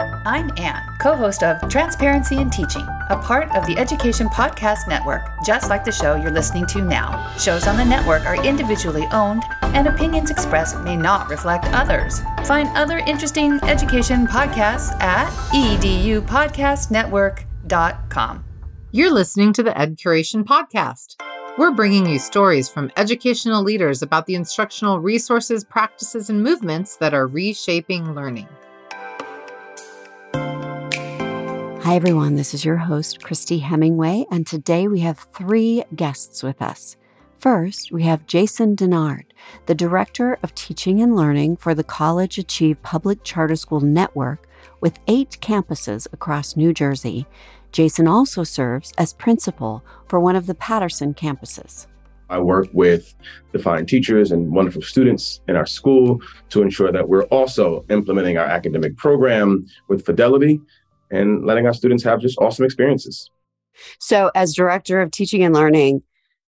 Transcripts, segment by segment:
I'm Anne, co host of Transparency in Teaching, a part of the Education Podcast Network, just like the show you're listening to now. Shows on the network are individually owned, and opinions expressed may not reflect others. Find other interesting education podcasts at edupodcastnetwork.com. You're listening to the EdCuration Podcast. We're bringing you stories from educational leaders about the instructional resources, practices, and movements that are reshaping learning. Hi, everyone. This is your host, Christy Hemingway, and today we have three guests with us. First, we have Jason Denard, the Director of Teaching and Learning for the College Achieve Public Charter School Network with eight campuses across New Jersey. Jason also serves as principal for one of the Paterson campuses. I work with the fine teachers and wonderful students in our school to ensure that we're also implementing our academic program with fidelity and letting our students have just awesome experiences. So, as director of teaching and learning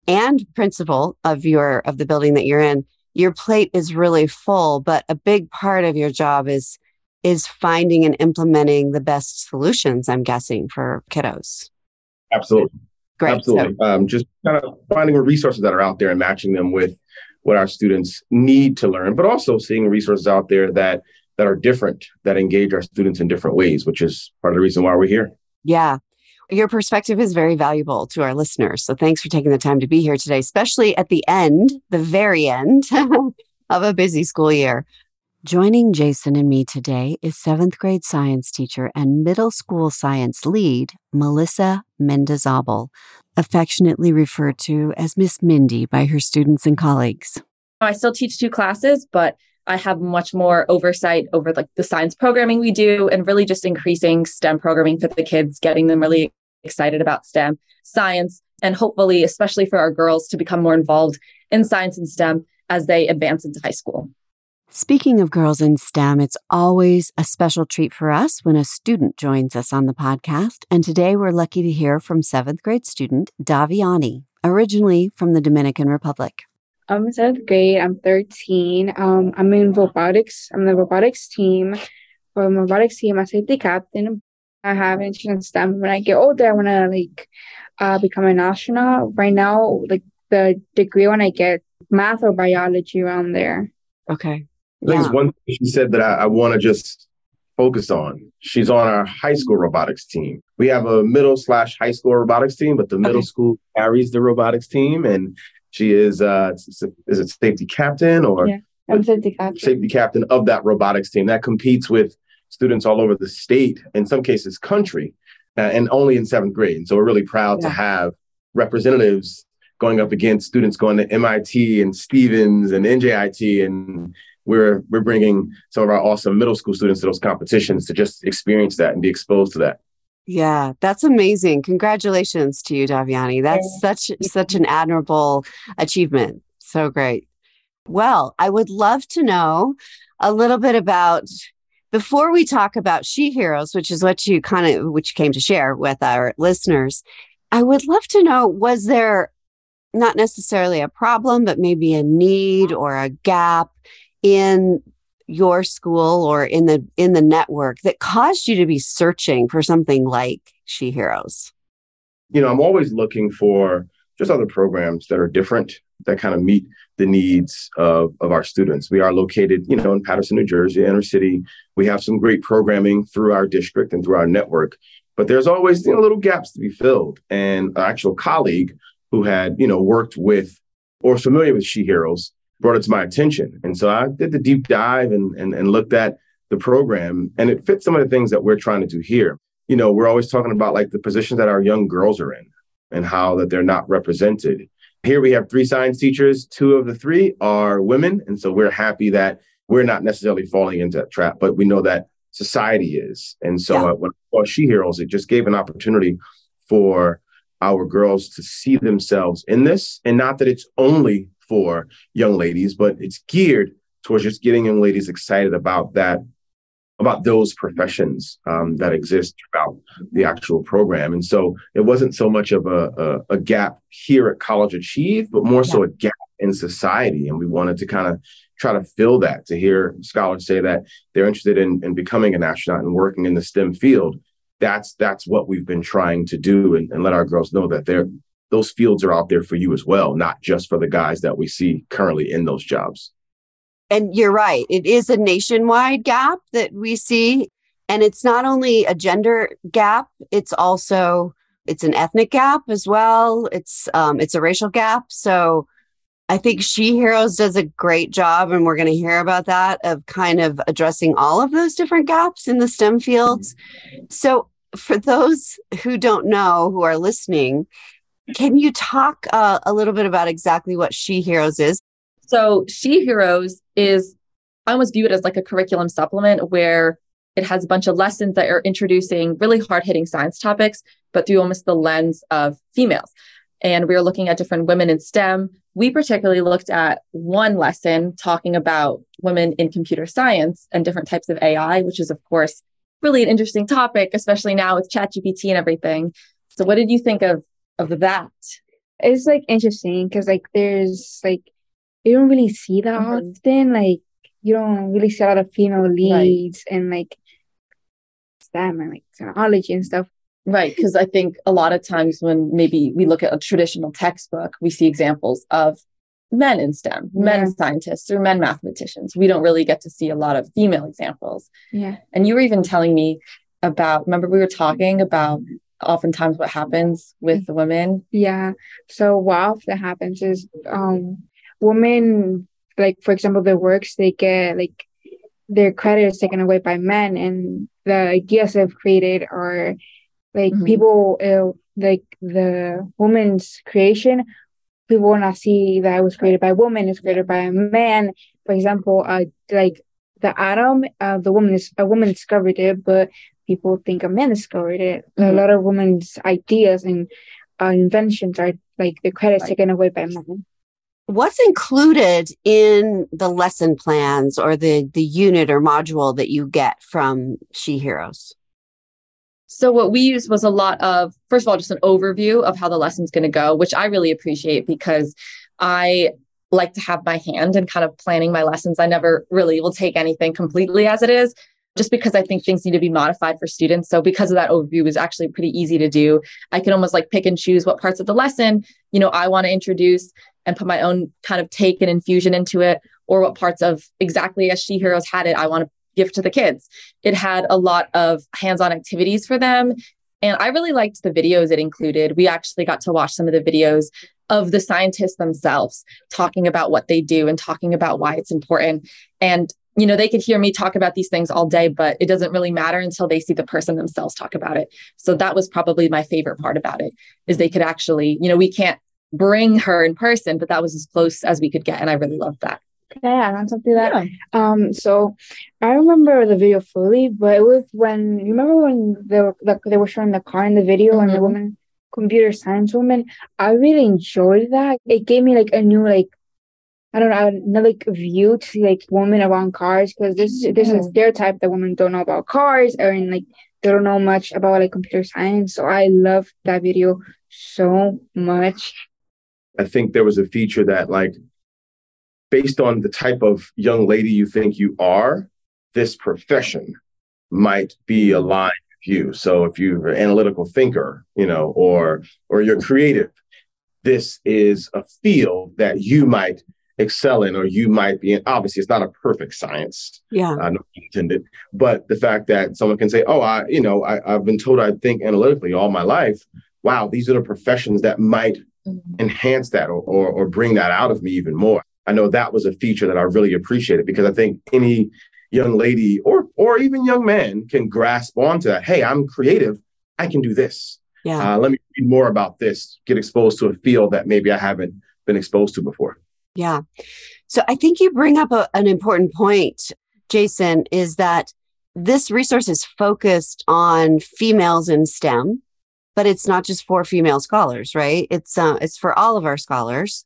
and principal of your of the building that you're in, your plate is really full, but a big part of your job is is finding and implementing the best solutions, I'm guessing, for kiddos. Absolutely. Great. Absolutely. So, um, just kind of finding the resources that are out there and matching them with what our students need to learn, but also seeing resources out there that that are different that engage our students in different ways, which is part of the reason why we're here. Yeah. Your perspective is very valuable to our listeners. So thanks for taking the time to be here today, especially at the end, the very end of a busy school year. Joining Jason and me today is seventh grade science teacher and middle school science lead, Melissa Mendizabal, affectionately referred to as Miss Mindy by her students and colleagues. I still teach two classes, but I have much more oversight over like the science programming we do and really just increasing STEM programming for the kids, getting them really excited about STEM, science, and hopefully, especially for our girls, to become more involved in science and STEM as they advance into high school. Speaking of girls in STEM, it's always a special treat for us when a student joins us on the podcast. And today we're lucky to hear from seventh grade student Daviani, originally from the Dominican Republic. I'm in seventh grade. I'm 13. Um, I'm in robotics. I'm the robotics team. For the robotics team, I'm safety captain. I have interest in STEM. When I get older, I want to like uh, become an astronaut. Right now, like the degree when I get math or biology around there. Okay. I think yeah. one thing she said that I, I want to just focus on. She's on our high school robotics team. We have a middle slash high school robotics team, but the middle okay. school carries the robotics team, and she is uh is it safety captain or yeah, I'm safety captain. Safety captain of that robotics team that competes with students all over the state, in some cases country, uh, and only in seventh grade. And so we're really proud yeah. to have representatives going up against students going to MIT and Stevens and NJIT and we're we're bringing some of our awesome middle school students to those competitions to just experience that and be exposed to that. Yeah, that's amazing. Congratulations to you, Daviani. That's such such an admirable achievement. So great. Well, I would love to know a little bit about before we talk about SheHeroes, which is what you kind of which came to share with our listeners. I would love to know was there not necessarily a problem, but maybe a need or a gap in your school or in the in the network that caused you to be searching for something like SheHeroes? You know i'm always looking for just other programs that are different that kind of meet the needs of, of our students. We are located you know in paterson new jersey inner city. We have some great programming through our district and through our network but there's always you know little gaps to be filled. And an actual colleague who had you know worked with or familiar with SheHeroes brought it to my attention. And so I did the deep dive and, and, and looked at the program and it fits some of the things that we're trying to do here. You know, we're always talking about like the positions that our young girls are in and how that they're not represented. Here we have three science teachers. Two of the three are women. And so we're happy that we're not necessarily falling into that trap, but we know that society is. And so yeah. uh, when I SheHeroes, it just gave an opportunity for our girls to see themselves in this. And not that it's only for young ladies, but it's geared towards just getting young ladies excited about that, about those professions um, that exist throughout the actual program. And so it wasn't so much of a, a, a gap here at College Achieve, but more yeah. so a gap in society. And we wanted to kind of try to fill that to hear scholars say that they're interested in, in becoming an astronaut and working in the STEM field. That's that's what we've been trying to do and, and let our girls know that they're those fields are out there for you as well, not just for the guys that we see currently in those jobs. And you're right. It is a nationwide gap that we see. And it's not only a gender gap, it's also it's an ethnic gap as well. It's um, it's a racial gap. So I think SheHeroes does a great job, and we're going to hear about that of kind of addressing all of those different gaps in the STEM fields. So, for those who don't know, who are listening, can you talk uh, a little bit about exactly what SheHeroes is? So, SheHeroes is, I almost view it as like a curriculum supplement where it has a bunch of lessons that are introducing really hard hitting science topics, but through almost the lens of females. And we were looking at different women in STEM. We particularly looked at one lesson talking about women in computer science and different types of AI, which is, of course, really an interesting topic, especially now with ChatGPT and everything. So, what did you think of of that? It's like interesting because like there's like you don't really see that mm-hmm. often. Like you don't really see a lot of female leads right. and like STEM and like technology and stuff. Right. Because I think a lot of times when maybe we look at a traditional textbook, we see examples of men in STEM, yeah. men scientists or men mathematicians. We don't really get to see a lot of female examples. Yeah. And you were even telling me about, remember, we were talking about oftentimes what happens with the women. Yeah. So what often happens is um women like for example their works they get like their credit is taken away by men and the ideas they've created are like mm-hmm. people uh, like the woman's creation people want to see that it was created by a woman it's created by a man for example uh like the atom uh, the woman is a woman discovered it but people think a man discovered it mm-hmm. a lot of women's ideas and uh, inventions are like the credits right. taken away by men what's included in the lesson plans or the the unit or module that you get from she heroes so what we used was a lot of, first of all, just an overview of how the lesson's going to go, which I really appreciate because I like to have my hand in kind of planning my lessons. I never really will take anything completely as it is, just because I think things need to be modified for students. So because of that overview was actually pretty easy to do. I can almost like pick and choose what parts of the lesson, you know, I want to introduce and put my own kind of take and infusion into it, or what parts of exactly as SheHeroes had it, I want to give to the kids. It had a lot of hands on activities for them. And I really liked the videos it included. We actually got to watch some of the videos of the scientists themselves talking about what they do and talking about why it's important. And, you know, they could hear me talk about these things all day, but it doesn't really matter until they see the person themselves talk about it. So that was probably my favorite part about it is they could actually, you know, we can't bring her in person, but that was as close as we could get. And I really loved that. Yeah, on top of that. Yeah. Um, so I remember the video fully, but it was when you remember when they were like they were showing the car in the video mm-hmm. and the mm-hmm. woman computer science woman. I really enjoyed that. It gave me like a new like I don't know another like view to see like women around cars because this there's a stereotype that women don't know about cars or in like they don't know much about like computer science. So I love that video so much. I think there was a feature that like based on the type of young lady you think you are, this profession might be aligned with you. So if you're an analytical thinker, you know, or or you're creative, this is a field that you might excel in or you might be in. Obviously, it's not a perfect science. Yeah. Uh, no intended. But the fact that someone can say, oh, I, you know, I, I've been told I think analytically all my life. Wow, these are the professions that might mm-hmm. enhance that or, or, or bring that out of me even more. I know that was a feature that I really appreciated because I think any young lady or or even young man can grasp onto that. Hey, I'm creative. I can do this. Yeah. Uh, let me read more about this. Get exposed to a field that maybe I haven't been exposed to before. Yeah. So I think you bring up a, an important point, Jason, is that this resource is focused on females in STEM, but it's not just for female scholars, right? It's uh, it's for all of our scholars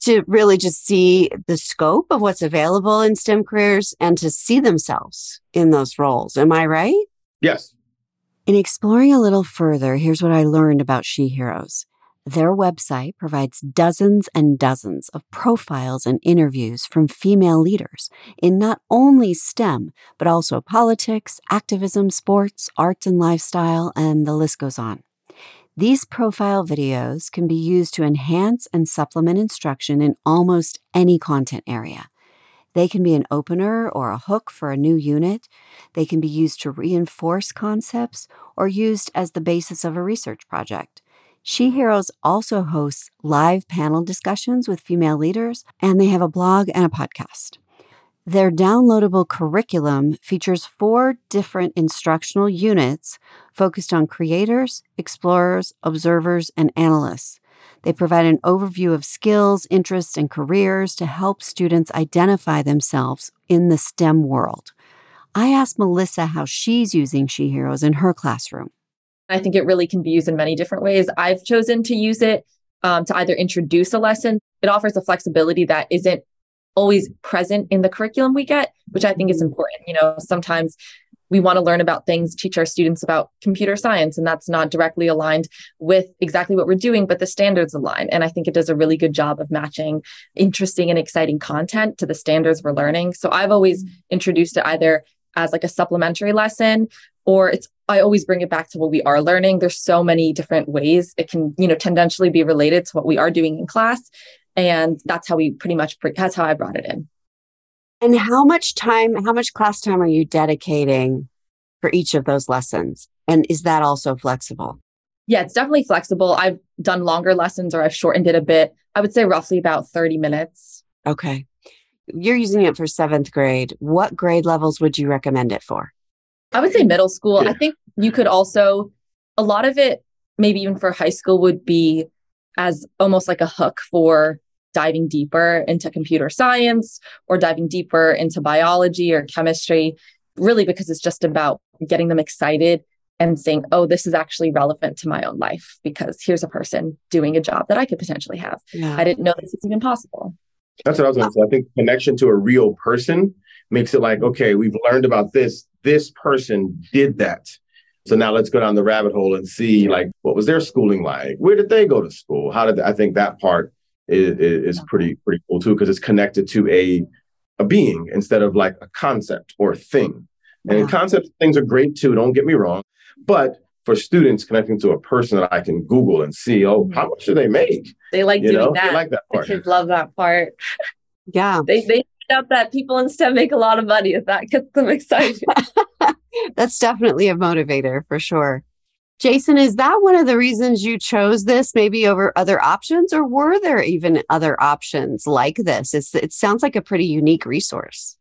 to really just see the scope of what's available in STEM careers and to see themselves in those roles. Am I right? Yes. In exploring a little further, here's what I learned about SheHeroes. Their website provides dozens and dozens of profiles and interviews from female leaders in not only STEM, but also politics, activism, sports, arts and lifestyle, and the list goes on. These profile videos can be used to enhance and supplement instruction in almost any content area. They can be an opener or a hook for a new unit. They can be used to reinforce concepts or used as the basis of a research project. SheHeroes also hosts live panel discussions with female leaders, and they have a blog and a podcast. Their downloadable curriculum features four different instructional units focused on creators, explorers, observers, and analysts. They provide an overview of skills, interests, and careers to help students identify themselves in the STEM world. I asked Melissa how she's using SheHeroes in her classroom. I think it really can be used in many different ways. I've chosen to use it um, to either introduce a lesson. It offers a flexibility that isn't always present in the curriculum we get, which I think is important. You know, sometimes we want to learn about things, teach our students about computer science, and that's not directly aligned with exactly what we're doing, but the standards align. And I think it does a really good job of matching interesting and exciting content to the standards we're learning. So I've always introduced it either as like a supplementary lesson or it's I always bring it back to what we are learning. There's so many different ways it can, you know, tendentially be related to what we are doing in class. And that's how we pretty much, that's how I brought it in. And how much time, how much class time are you dedicating for each of those lessons? And is that also flexible? Yeah, it's definitely flexible. I've done longer lessons or I've shortened it a bit. I would say roughly about 30 minutes. Okay. You're using it for seventh grade. What grade levels would you recommend it for? I would say middle school. Yeah. I think you could also, a lot of it, maybe even for high school, would be as almost like a hook for diving deeper into computer science or diving deeper into biology or chemistry, really because it's just about getting them excited and saying, oh, this is actually relevant to my own life because here's a person doing a job that I could potentially have. Yeah. I didn't know this was even possible. That's what I was going to say. I think connection to a real person makes it like, okay, we've learned about this. This person did that. So now let's go down the rabbit hole and see like what was their schooling like? Where did they go to school? How did they, I think that part is, is pretty pretty cool too because it's connected to a a being instead of like a concept or a thing. And yeah. concepts things are great too. Don't get me wrong, but for students connecting to a person that I can Google and see, oh, mm-hmm. how much do they make? They like you doing know? that. They like that part. The kids love that part. Yeah. They they out that people in STEM make a lot of money if that gets them excited. That's definitely a motivator for sure. Jason, is that one of the reasons you chose this maybe over other options, or were there even other options like this? It's, it sounds like a pretty unique resource.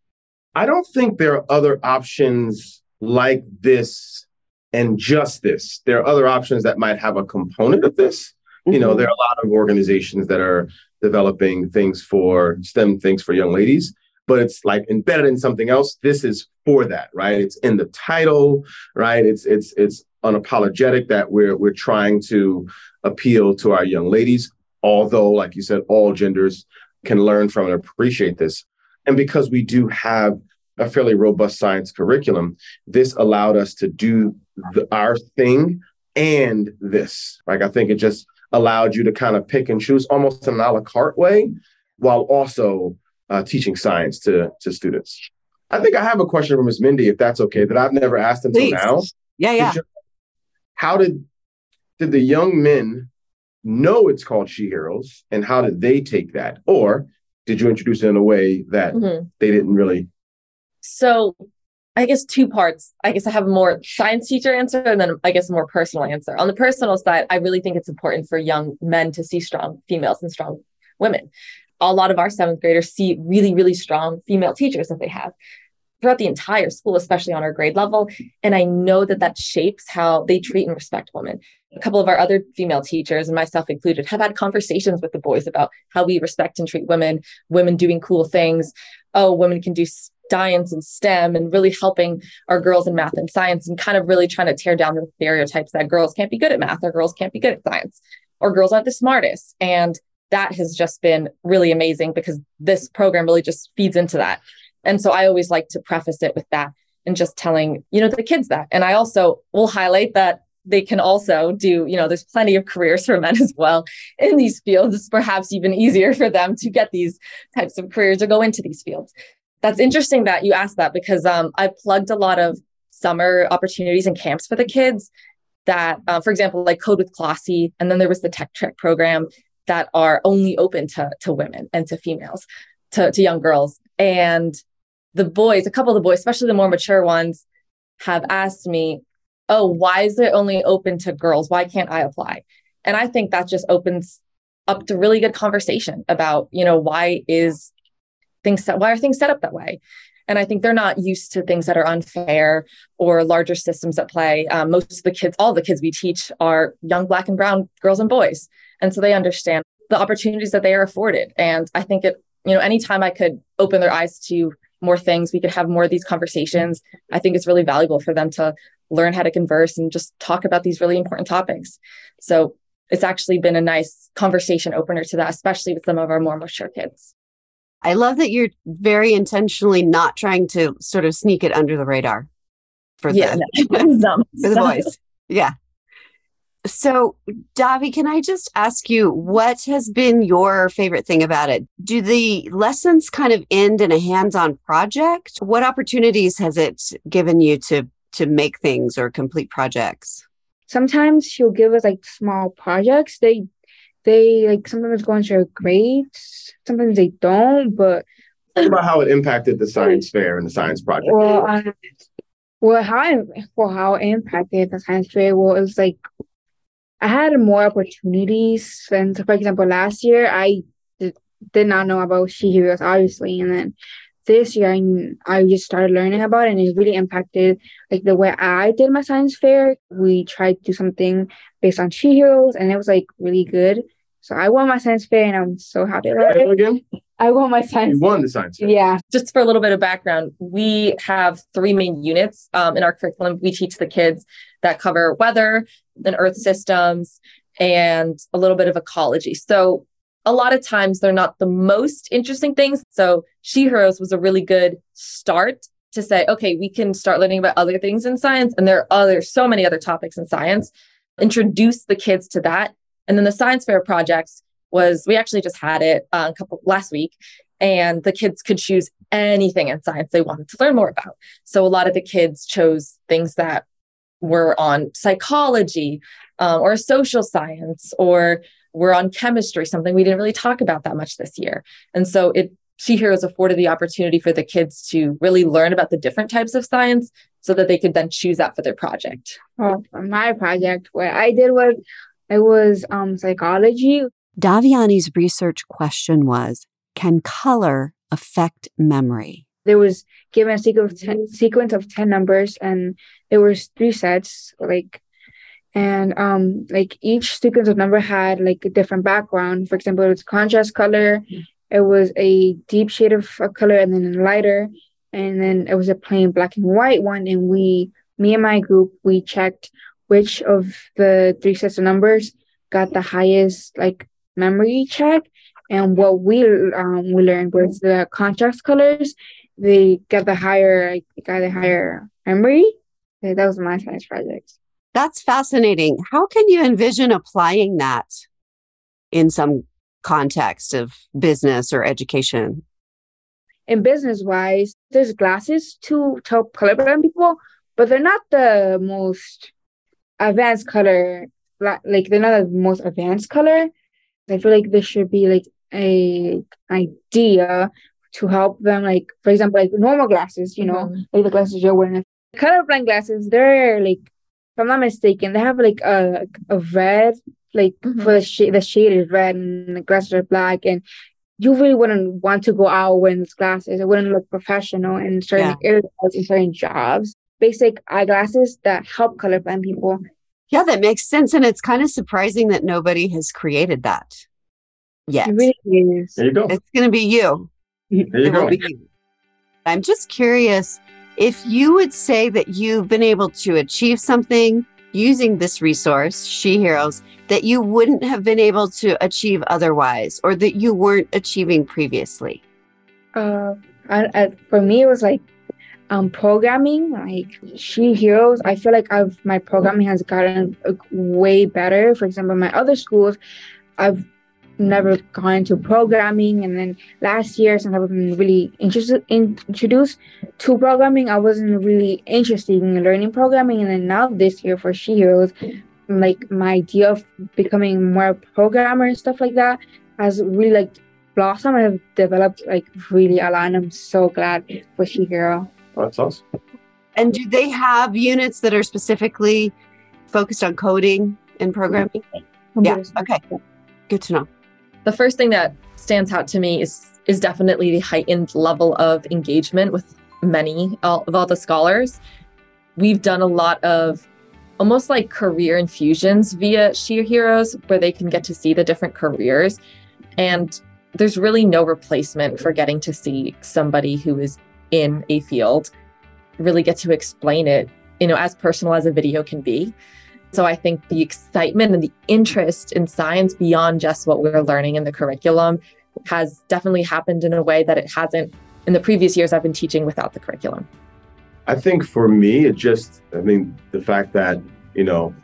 I don't think there are other options like this and just this. There are other options that might have a component of this. Mm-hmm. You know, mm-hmm. there are a lot of organizations that are developing things for STEM things for young ladies, but it's like embedded in something else. This is for that, right? It's in the title, right? It's it's it's unapologetic that we're we're trying to appeal to our young ladies although like you said all genders can learn from and appreciate this and because we do have a fairly robust science curriculum this allowed us to do the, our thing and this like i think it just allowed you to kind of pick and choose almost in an a la carte way while also uh, teaching science to to students i think i have a question for ms mindy if that's okay that i've never asked until Please. now yeah yeah how did did the young men know it's called SheHeroes, and how did they take that? Or did you introduce it in a way that mm-hmm. they didn't really? So, I guess two parts. I guess I have a more science teacher answer, and then I guess a more personal answer. On the personal side, I really think it's important for young men to see strong females and strong women. A lot of our seventh graders see really, really strong female teachers that they have throughout the entire school, especially on our grade level. And I know that that shapes how they treat and respect women. A couple of our other female teachers, and myself included, have had conversations with the boys about how we respect and treat women, women doing cool things. Oh, women can do science and STEM, and really helping our girls in math and science, and kind of really trying to tear down the stereotypes that girls can't be good at math or girls can't be good at science or girls aren't the smartest. And that has just been really amazing because this program really just feeds into that. And so I always like to preface it with that and just telling, you know, the kids that. And I also will highlight that they can also do, you know, there's plenty of careers for men as well in these fields. It's perhaps even easier for them to get these types of careers or go into these fields. That's interesting that you asked that because um, I plugged a lot of summer opportunities and camps for the kids that, uh, for example, like Kode with Klossy, and then there was the Tech Trek program that are only open to, to women and to females, to, to young girls. And the boys, a couple of the boys, especially the more mature ones, have asked me, oh, why is it only open to girls? Why can't I apply? And I think that just opens up to really good conversation about, you know, why is things set, why are things set up that way? And I think they're not used to things that are unfair or larger systems at play. Um, most of the kids, all the kids we teach are young black and brown girls and boys. And so they understand the opportunities that they are afforded. And I think it, you know, anytime I could open their eyes to more things, we could have more of these conversations. I think it's really valuable for them to learn how to converse and just talk about these really important topics. So it's actually been a nice conversation opener to that, especially with some of our more mature kids. I love that you're very intentionally not trying to sort of sneak it under the radar for yeah, the, no. for the boys. Yeah. So, Davi, can I just ask you what has been your favorite thing about it? Do the lessons kind of end in a hands-on project? What opportunities has it given you to to make things or complete projects? Sometimes she'll give us like small projects. They they like sometimes go into grades, sometimes they don't, but Talk about how it impacted the science fair and the science project. Well, um, well, how I, well how it impacted the science fair Well, it was like I had more opportunities. And so, for example, last year I did, did not know about SheHeroes, obviously, and then this year I, I just started learning about it and it really impacted like the way I did my science fair. We tried to do something based on SheHeroes and it was like really good. So I won my science fair and I'm so happy about it. Again? I won my science. You won the science fair. Yeah. Just for a little bit of background, we have three main units um, in our curriculum. We teach the kids that cover weather and earth systems and a little bit of ecology. So a lot of times they're not the most interesting things. So SheHeroes was a really good start to say, okay, we can start learning about other things in science. And there are other, so many other topics in science. Introduce the kids to that. And then the science fair projects was, we actually just had it uh, a couple last week and the kids could choose anything in science they wanted to learn more about. So a lot of the kids chose things that were on psychology um, or social science or we're on chemistry, something we didn't really talk about that much this year. And so it SheHeroes afforded the opportunity for the kids to really learn about the different types of science so that they could then choose that for their project. Well, my project, what I did was it was um, psychology. Daviani's research question was Can color affect memory? There was given a sequence of 10, sequence of 10 numbers, and there was three sets, like and um like each sequence of number had like a different background for example it was contrast color it was a deep shade of a color and then a lighter and then it was a plain black and white one and we me and my group we checked which of the three sets of numbers got the highest like memory check and what we um we learned was the contrast colors they got the higher like, got the higher memory that was my science project that's fascinating. How can you envision applying that in some context of business or education? In business wise, there's glasses to help colorblind people, but they're not the most advanced color. Like they're not the most advanced color. I feel like there should be like a idea to help them. Like for example, like normal glasses, you know, mm-hmm. like the glasses you're wearing. The colorblind glasses, they're like if I'm not mistaken, they have like a a red, like mm-hmm. for the shade the shade is red and the glasses are black, and you really wouldn't want to go out wearing these glasses. It wouldn't look professional in certain yeah. areas in certain jobs. Basic eyeglasses that help colorblind people. Yeah, that makes sense, and it's kind of surprising that nobody has created that yet. It really is. There you go. It's going to be you. There you go. You. I'm just curious if you would say that you've been able to achieve something using this resource, SheHeroes, that you wouldn't have been able to achieve otherwise or that you weren't achieving previously? Uh, I, I, for me, it was like um programming like SheHeroes i feel like i've my programming has gotten way better. For example my other schools i've never gone into programming and then last year since i've been really interested in, introduced to programming i wasn't really interested in learning programming and then now this year for SheHeroes like my idea of becoming more programmer and stuff like that has really like blossomed I've developed like really a lot and i'm so glad for she hero Oh, that's awesome. And do they have units that are specifically focused on coding and programming? Yeah. Okay. Good to know. The first thing that stands out to me is is definitely the heightened level of engagement with many all, of all the scholars. We've done a lot of almost like career infusions via SheHeroes, where they can get to see the different careers. And there's really no replacement for getting to see somebody who is in a field really get to explain it, you know, as personal as a video can be. So I think the excitement and the interest in science beyond just what we're learning in the curriculum has definitely happened in a way that it hasn't in the previous years I've been teaching without the curriculum. I think for me, it just, I mean, the fact that, you know,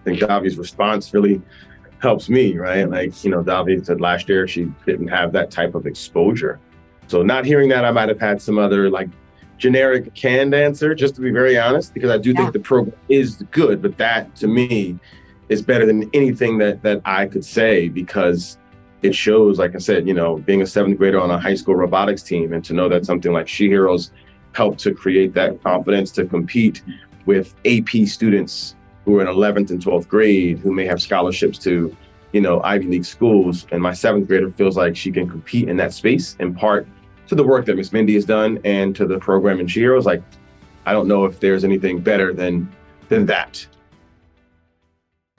I think Davi's response really helps me, right? Like, you know, Davi said last year she didn't have that type of exposure. So not hearing that, I might have had some other like generic canned answer, just to be very honest, because I do Yeah. think the program is good, but that to me is better than anything that that I could say because it shows, like I said, you know, being a seventh grader on a high school robotics team and to know that something like SheHeroes helped to create that confidence to compete with AP students who are in 11th and 12th grade who may have scholarships to, you know, Ivy League schools. And my seventh grader feels like she can compete in that space in part to the work that Miss Mindy has done and to the program in SheHeroes. Like, I don't know if there's anything better than than that.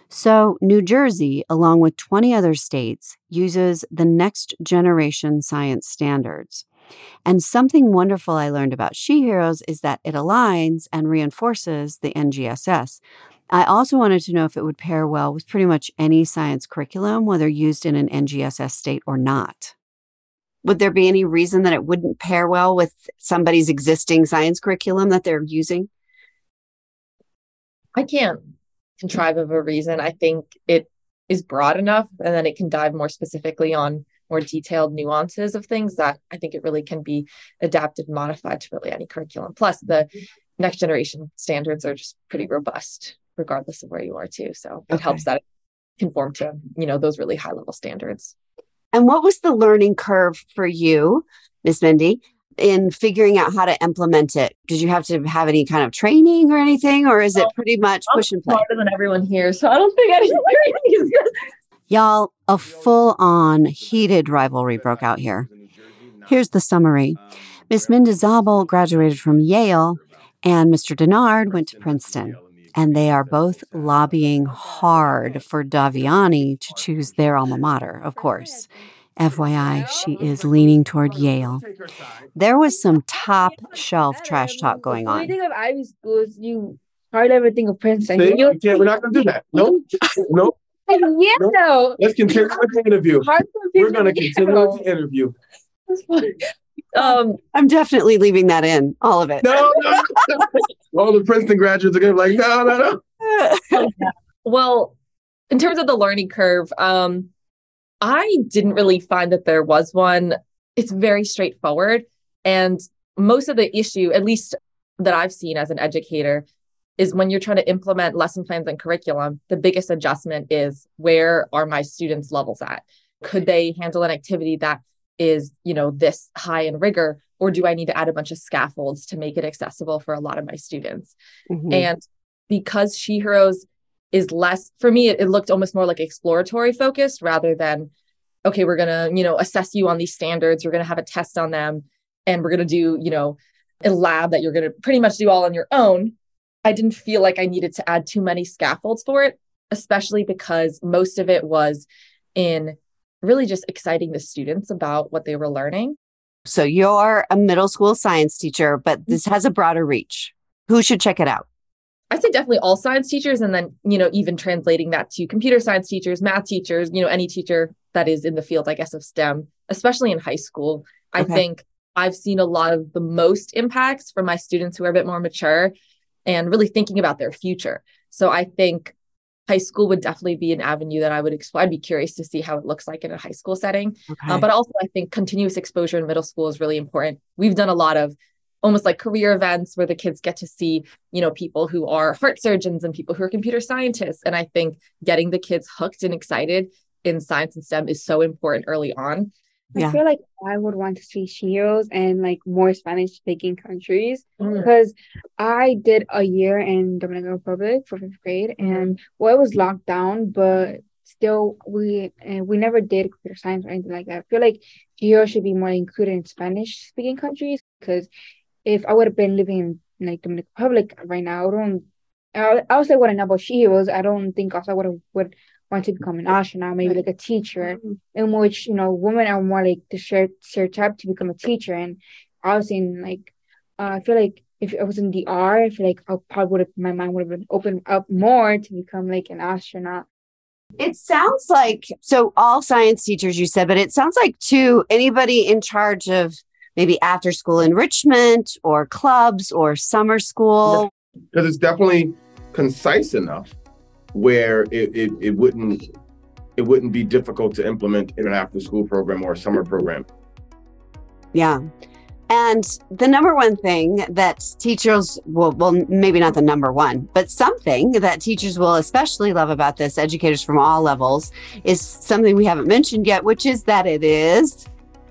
So, New Jersey, along with 20 other states, uses the next generation science standards. And something wonderful I learned about SheHeroes is that it aligns and reinforces the NGSS. I also wanted to know if it would pair well with pretty much any science curriculum, whether used in an NGSS state or not. Would there be any reason that it wouldn't pair well with somebody's existing science curriculum that they're using? I can't contrive of a reason. I think it is broad enough and then it can dive more specifically on more detailed nuances of things that I think it really can be adapted, modified to really any curriculum. Plus, the next generation standards are just pretty robust, regardless of where you are, too. So it Okay. helps that conform to, you know, those really high level standards. And what was the learning curve for you, Miss Mindy, in figuring out how to implement it? Did you have to have any kind of training or anything, or is it pretty much I'm push and play? smarter than everyone here, so I don't think is good. Y'all, a full on heated rivalry broke out here. Here's the summary Miss Mendizabal graduated from Yale, and Mr. Denard went to Princeton. And they are both lobbying hard for Daviani to choose their alma mater, of course. FYI, she is leaning toward Yale. There was some top shelf trash talk going When you on. think of Ivy schools, you hardly ever think of Princeton. See, You we can't, we're not going to do that. No, Nope. yeah, no. Let's continue with the interview. We're going to to continue with the interview. Um, I'm definitely leaving that in, all of it. No, no. All the Princeton graduates are going to be like, no, no, no. Well, in terms of the learning curve, um, I didn't really find that there was one. It's very straightforward. And most of the issue, at least that I've seen as an educator, is when you're trying to implement lesson plans and curriculum, the biggest adjustment is where are my students' levels at? Could they handle an activity that is, you know, this high in rigor? Or do I need to add a bunch of scaffolds to make it accessible for a lot of my students? Mhm. And because SheHeroes is less, for me, it, it looked almost more like exploratory focused rather than, okay, we're going to, you know, assess you on these standards. We're going to have a test on them and we're going to do, you know, a lab that you're going to pretty much do all on your own. I didn't feel like I needed to add too many scaffolds for it, especially because most of it was in really just exciting the students about what they were learning. So you're a middle school science teacher, but this mm-hmm. has a broader reach. Who should check it out? I'd say definitely all science teachers, and then, you know, even translating that to computer science teachers, math teachers, you know, any teacher that is in the field, I guess, of STEM, especially in high school. I Okay. think I've seen a lot of the most impacts from my students who are a bit more mature and really thinking about their future. So I think high school would definitely be an avenue that I would explore. I'd be curious to see how it looks like in a high school setting. Okay. Uh, but also, I think continuous exposure in middle school is really important. We've done a lot of almost like career events where the kids get to see, you know, people who are heart surgeons and people who are computer scientists. And I think getting the kids hooked and excited in science and STEM is so important early on. I feel like I would want to see SheHeroes and like more Spanish speaking countries mm. because I did a year in Dominican Republic for fifth grade mm. and well it was locked down but still we uh, we never did computer science or anything like that. I feel like SheHeroes should be more included in Spanish speaking countries because if I would have been living in like Dominican Republic right now, I don't I, also wouldn't know about SheHeroes. I don't think also would have would want to become an astronaut, maybe like a teacher, mm-hmm. in which you know women are more like the stereotype to become a teacher. And I was in like, uh, I feel like if I was in DR, I feel like I probably would have my mind would have been opened up more to become like an astronaut. It sounds like so all science teachers you said, but it sounds like to anybody in charge of maybe after school enrichment or clubs or summer school. Because it's definitely concise enough where it, it, it wouldn't it wouldn't be difficult to implement in an after school program or a summer program. Yeah. And the number one thing that teachers will, well, maybe not the number one, but something that teachers will especially love about this, educators from all levels, is something we haven't mentioned yet, which is that it is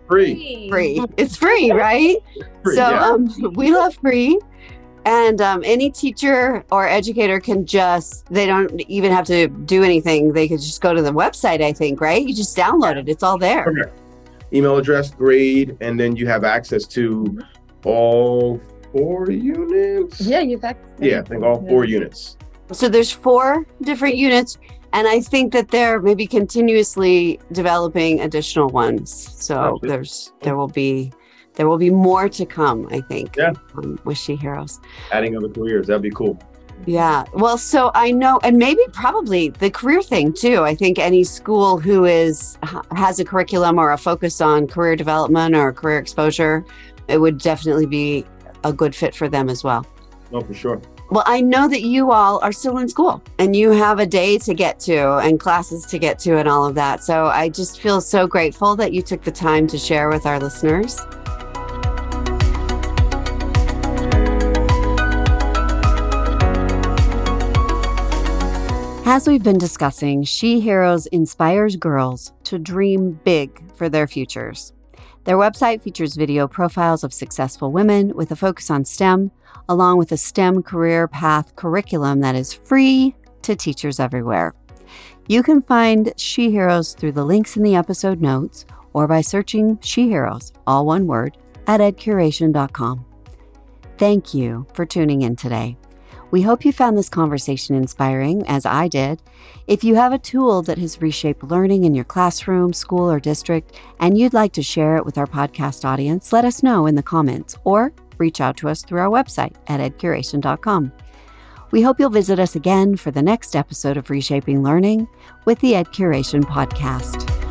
free. Free. It's free, right? Free, so yeah. um, we love free. And um, any teacher or educator can just, they don't even have to do anything. They could just go to the website, I think, right? You just download it, it's all there. Okay. Email address, grade, and then you have access to all four units. Yeah, you've access. Yeah, I think all four units. So there's four different units. And I think that they're maybe continuously developing additional ones. So Absolutely. there's there will be there will be more to come, I think. Yeah. Um, with SheHeroes. Adding other careers, that'd be cool. Yeah. Well, so I know, and maybe probably the career thing too. I think any school who is has a curriculum or a focus on career development or career exposure, it would definitely be a good fit for them as well. Oh, for sure. Well, I know that you all are still in school and you have a day to get to and classes to get to and all of that. So I just feel so grateful that you took the time to share with our listeners. As we've been discussing, SheHeroes inspires girls to dream big for their futures. Their website features video profiles of successful women with a focus on STEM, along with a STEM career path curriculum that is free to teachers everywhere. You can find SheHeroes through the links in the episode notes or by searching SheHeroes, all one word, at edcuration.com. Thank you for tuning in today. We hope you found this conversation inspiring, as I did. If you have a tool that has reshaped learning in your classroom, school, or district, and you'd like to share it with our podcast audience, let us know in the comments or reach out to us through our website at edcuration.com. We hope you'll visit us again for the next episode of Reshaping Learning with the EdCuration Podcast.